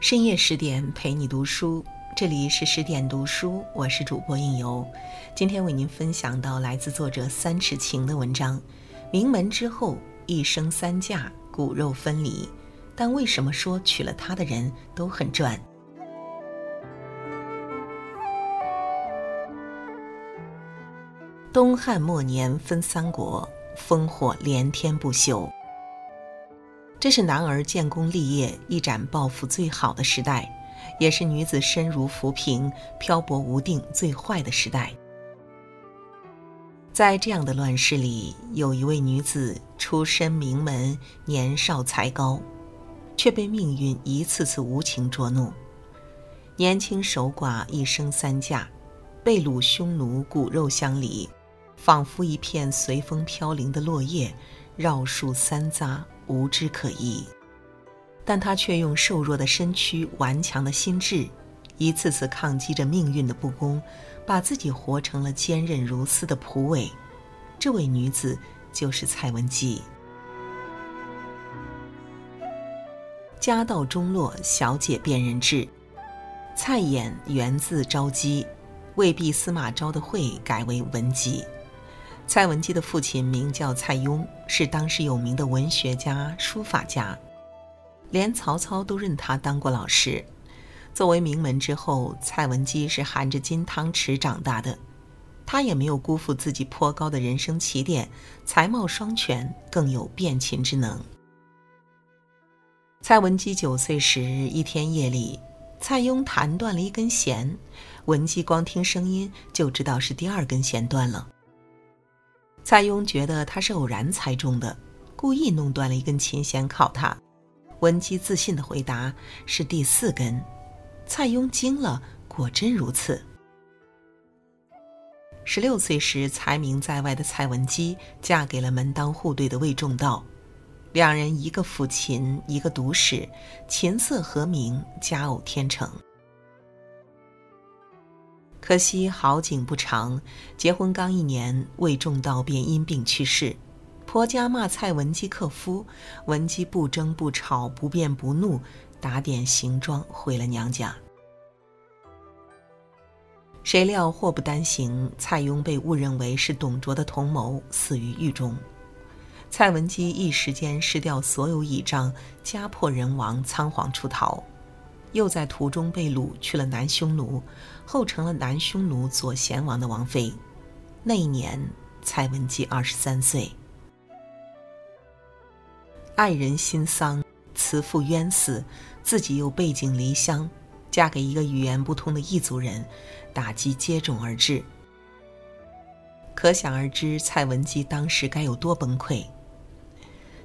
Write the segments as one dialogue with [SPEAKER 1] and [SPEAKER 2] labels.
[SPEAKER 1] 深夜十点陪你读书，这里是十点读书，我是主播应由。今天为您分享到来自作者三尺晴的文章：名门之后一生三嫁，骨肉分离，但为什么说娶了她的人都很赚？东汉末年分三国，烽火连天不休。这是男儿建功立业、一展抱负最好的时代，也是女子身如浮萍、漂泊无定最坏的时代。在这样的乱世里，有一位女子出身名门，年少才高，却被命运一次次无情捉弄。年轻守寡，一生三嫁，被掳匈奴，骨肉相离，仿佛一片随风飘零的落叶，绕树三匝。无枝可依，但他却用瘦弱的身躯、顽强的心智，一次次抗击着命运的不公，把自己活成了坚韧如丝的蒲苇。这位女子就是蔡文姬。家道中落，小姐辨认制。蔡琰源自昭姬，魏婢司马昭的讳改为文姬。蔡文姬的父亲名叫蔡邕，是当时有名的文学家、书法家，连曹操都认他当过老师。作为名门之后，蔡文姬是含着金汤匙长大的，她也没有辜负自己颇高的人生起点，才貌双全，更有辨琴之能。蔡文姬九岁时，一天夜里，蔡邕弹断了一根弦，文姬光听声音就知道是第二根弦断了。蔡邕觉得他是偶然猜中的，故意弄断了一根琴弦考他。文姬自信的回答：“是第四根。”蔡邕惊了，果真如此。十六岁时，才名在外的蔡文姬嫁给了门当户对的魏仲道，两人一个抚琴，一个读史，琴瑟和鸣，佳偶天成。可惜好景不长，结婚刚一年，魏仲道便因病去世。婆家骂蔡文姬克夫，文姬不争不吵，不辩不怒，打点行装回了娘家。谁料祸不单行，蔡邕被误认为是董卓的同谋，死于狱中。蔡文姬一时间失掉所有倚仗，家破人亡，仓皇出逃。又在途中被掳去了南匈奴，后成了南匈奴左贤王的王妃。那一年，蔡文姬二十三岁。爱人心丧，慈父冤死，自己又背井离乡，嫁给一个语言不通的异族人，打击接踵而至。可想而知，蔡文姬当时该有多崩溃。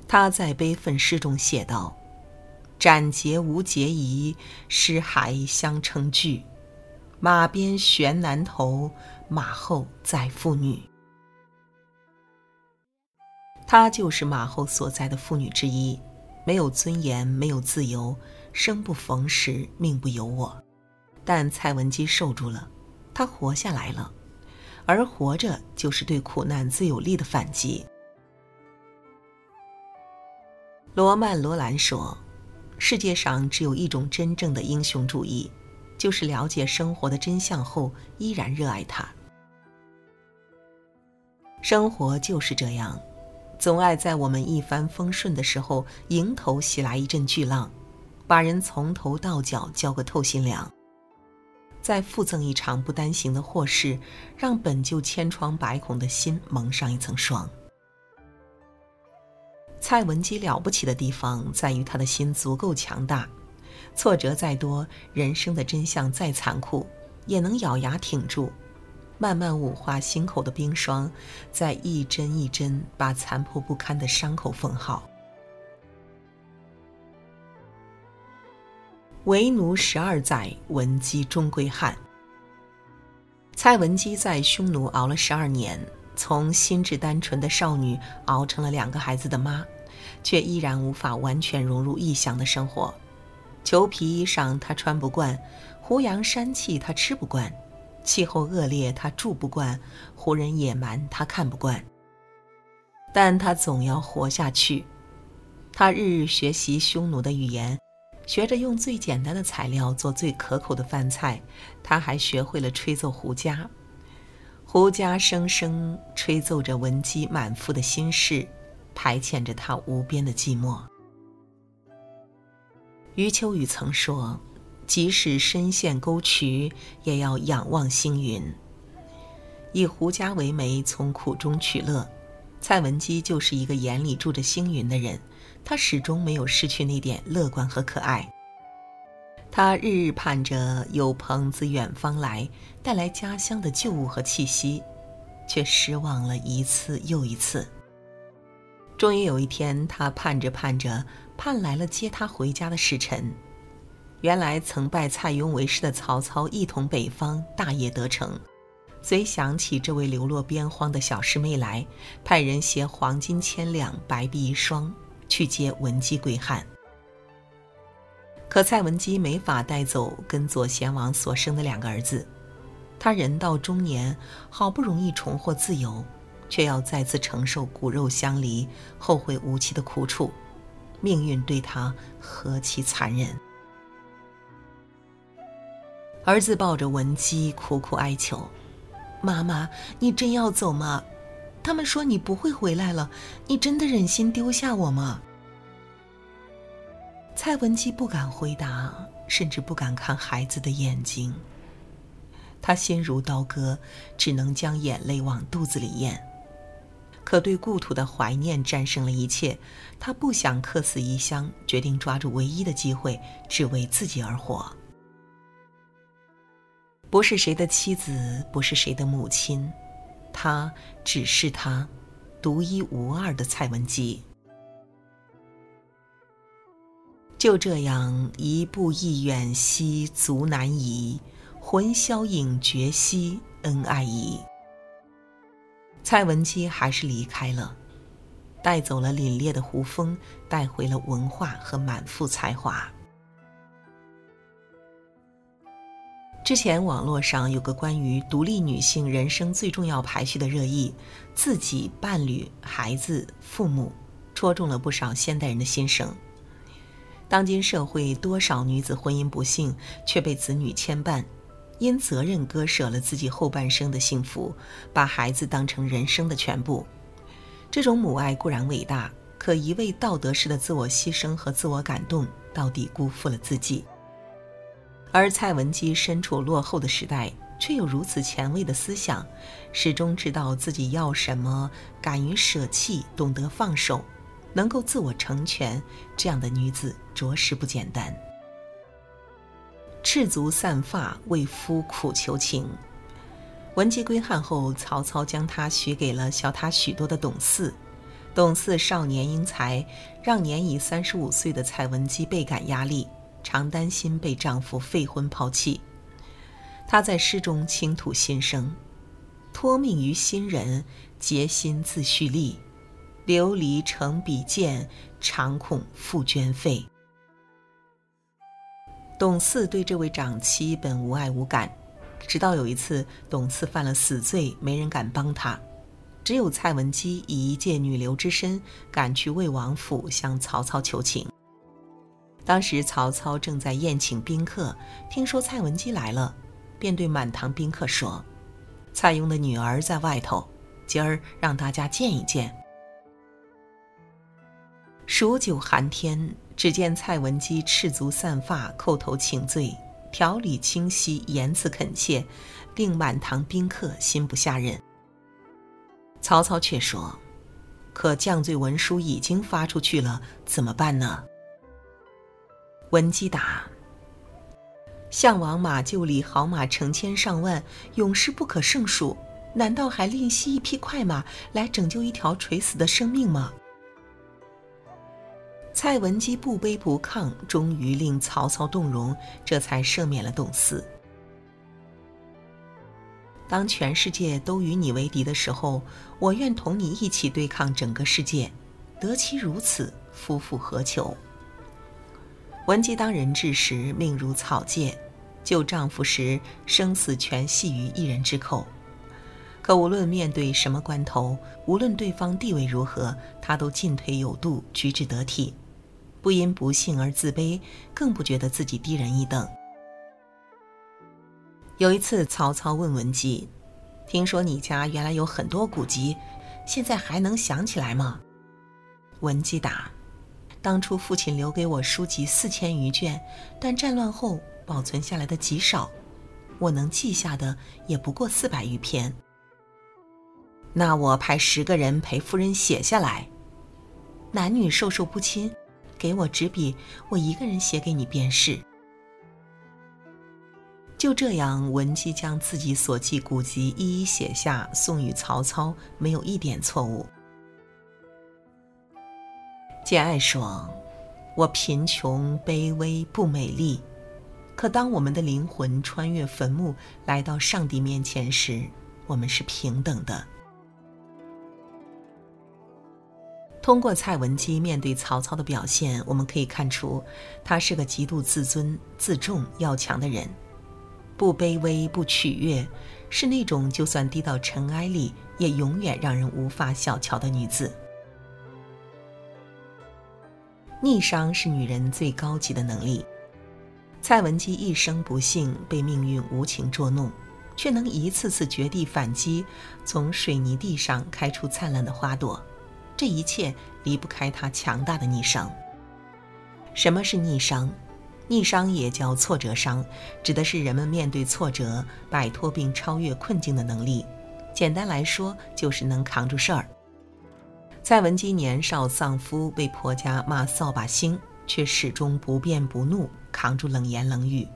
[SPEAKER 1] 她在悲愤诗中写道。斩节无节仪，尸骸相称具。马鞭悬男头，马后载妇女。她就是马后所在的妇女之一，没有尊严，没有自由，生不逢时，命不由我。但蔡文姬受住了，她活下来了，而活着就是对苦难最有力的反击。罗曼·罗兰说。世界上只有一种真正的英雄主义，就是了解生活的真相后依然热爱它。生活就是这样，总爱在我们一帆风顺的时候迎头袭来一阵巨浪，把人从头到脚浇个透心凉；再附赠一场不单行的祸事，让本就千疮百孔的心蒙上一层霜。蔡文姬了不起的地方在于她的心足够强大，挫折再多，人生的真相再残酷，也能咬牙挺住，慢慢捂化心口的冰霜，再一针一针把残破不堪的伤口缝好。为奴十二载，文姬终归汉。蔡文姬在匈奴熬了十二年。从心智单纯的少女熬成了两个孩子的妈，却依然无法完全融入异乡的生活。裘皮衣裳他穿不惯，胡杨山气他吃不惯，气候恶劣他住不惯，胡人野蛮他看不惯。但他总要活下去。他日日学习匈奴的语言，学着用最简单的材料做最可口的饭菜，他还学会了吹奏胡笳。胡笳声声吹奏着文姬满腹的心事，排遣着他无边的寂寞。余秋雨曾说：“即使身陷沟渠，也要仰望星云。”以胡笳为媒，从苦中取乐。蔡文姬就是一个眼里住着星云的人。他始终没有失去那点乐观和可爱。他日日盼着有朋自远方来，带来家乡的旧物和气息，却失望了一次又一次。终于有一天，他盼着盼着，盼来了接他回家的使臣。原来曾拜蔡邕为师的曹操一统北方，大业得成，遂想起这位流落边荒的小师妹来，派人携黄金千两，白璧一双。去接文姬归汉，可蔡文姬没法带走跟左贤王所生的两个儿子。他人到中年，好不容易重获自由，却要再次承受骨肉相离、后会无期的苦楚。命运对他何其残忍！儿子抱着文姬苦苦哀求：“妈妈，你真要走吗？”他们说你不会回来了，你真的忍心丢下我吗？蔡文姬不敢回答，甚至不敢看孩子的眼睛。她心如刀割，只能将眼泪往肚子里咽。可对故土的怀念战胜了一切，他不想客死异乡，决定抓住唯一的机会，只为自己而活。不是谁的妻子，不是谁的母亲。他只是他，独一无二的蔡文姬。就这样，一步一远兮足难移，魂销影绝兮恩爱移。蔡文姬还是离开了，带走了凛冽的胡风，带回了文化和满腹才华。之前网络上有个关于独立女性人生最重要排序的热议，自己、伴侣、孩子、父母，戳中了不少现代人的心声。当今社会，多少女子婚姻不幸，却被子女牵绊，因责任割舍了自己后半生的幸福，把孩子当成人生的全部。这种母爱固然伟大，可一味道德式的自我牺牲和自我感动，到底辜负了自己。而蔡文姬身处落后的时代，却有如此前卫的思想，始终知道自己要什么，敢于舍弃，懂得放手，能够自我成全，这样的女子着实不简单。赤足散发，为夫苦求情。文姬归汉后，曹操将她许给了小他许多的董祀。董祀少年英才，让年已三十五岁的蔡文姬倍感压力。常担心被丈夫废婚抛弃，她在诗中倾吐心声：“托命于新人，竭心自蓄力，流离成比剑，常恐复捐费。”董嗣对这位长妻本无爱无感，直到有一次，董嗣犯了死罪，没人敢帮他，只有蔡文姬以一介女流之身，赶去魏王府向曹操求情。当时曹操正在宴请宾客，听说蔡文姬来了，便对满堂宾客说：“蔡邕的女儿在外头，今儿让大家见一见。”数九寒天，只见蔡文姬赤足散发，叩头请罪，条理清晰，言辞恳切，令满堂宾客心不下忍。曹操却说：“可降罪文书已经发出去了，怎么办呢？”文姬答：“项王马厩里好马成千上万，勇士不可胜数，难道还吝惜一匹快马来拯救一条垂死的生命吗？”蔡文姬不卑不亢，终于令曹操动容，这才赦免了董嗣。当全世界都与你为敌的时候，我愿同你一起对抗整个世界，得其如此，夫复何求？文姬当人质时，命如草芥；救丈夫时，生死全系于一人之口。可无论面对什么关头，无论对方地位如何，她都进退有度，举止得体。不因不幸而自卑，更不觉得自己低人一等。有一次，曹操问文姬：“听说你家原来有很多古籍，现在还能想起来吗？”文姬答：“当初父亲留给我书籍四千余卷，但战乱后保存下来的极少，我能记下的也不过四百余篇。那我派十个人陪夫人写下来，男女授受不亲，给我纸笔，我一个人写给你便是。”就这样，文姬将自己所记古籍一一写下，送与曹操，没有一点错误。简爱说：“我贫穷卑微不美丽，可当我们的灵魂穿越坟墓，来到上帝面前时，我们是平等的。”通过蔡文姬面对曹操的表现，我们可以看出，他是个极度自尊、自重、要强的人。不卑微，不取悦，是那种就算低到尘埃里，也永远让人无法小瞧的女子。逆商是女人最高级的能力。蔡文姬一生不幸，被命运无情捉弄，却能一次次绝地反击，从水泥地上开出灿烂的花朵。这一切离不开他强大的逆商。什么是逆商？逆商也叫挫折商，指的是人们面对挫折、摆脱并超越困境的能力。简单来说，就是能扛住事儿。蔡文姬年少丧夫，被婆家骂扫把星，却始终不变不怒，扛住冷言冷语。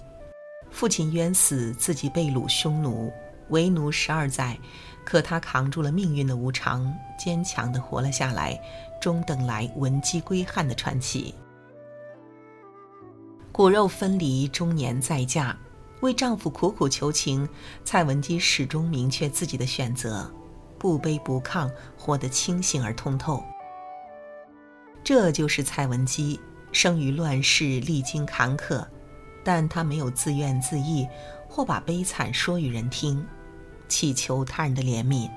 [SPEAKER 1] 父亲冤死，自己被掳匈奴，为奴十二载，可他扛住了命运的无常，坚强地活了下来，终等来文姬归汉的传奇。骨肉分离，中年再嫁，为丈夫苦苦求情。蔡文姬始终明确自己的选择，不卑不亢，活得清醒而通透。这就是蔡文姬，生于乱世，历经坎坷，但她没有自怨自艾，或把悲惨说与人听，祈求他人的怜悯，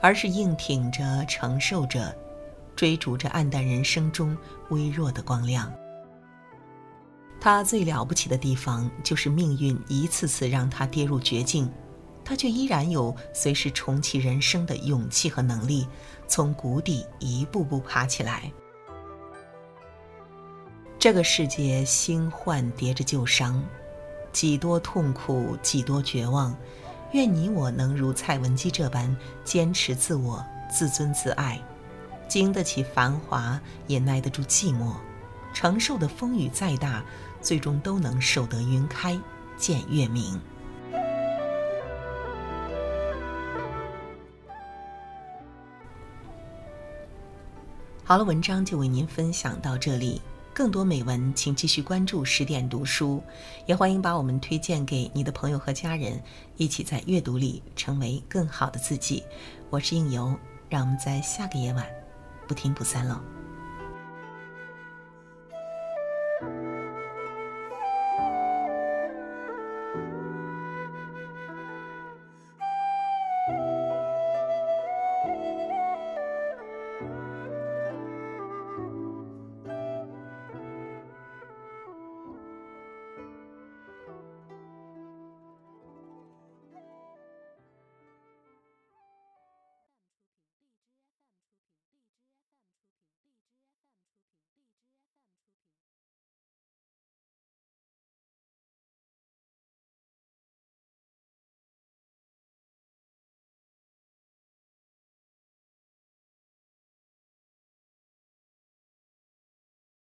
[SPEAKER 1] 而是硬挺着，承受着，追逐着暗淡人生中微弱的光亮。他最了不起的地方，就是命运一次次让他跌入绝境，他却依然有随时重启人生的勇气和能力，从谷底一步步爬起来。这个世界新患叠着旧伤，几多痛苦，几多绝望。愿你我能如蔡文姬这般坚持自我、自尊自爱，经得起繁华，也耐得住寂寞，承受的风雨再大。最终都能守得云开见月明。好了，文章就为您分享到这里。更多美文，请继续关注十点读书，也欢迎把我们推荐给你的朋友和家人，一起在阅读里成为更好的自己。我是应由，让我们在下个夜晚不听不散喽。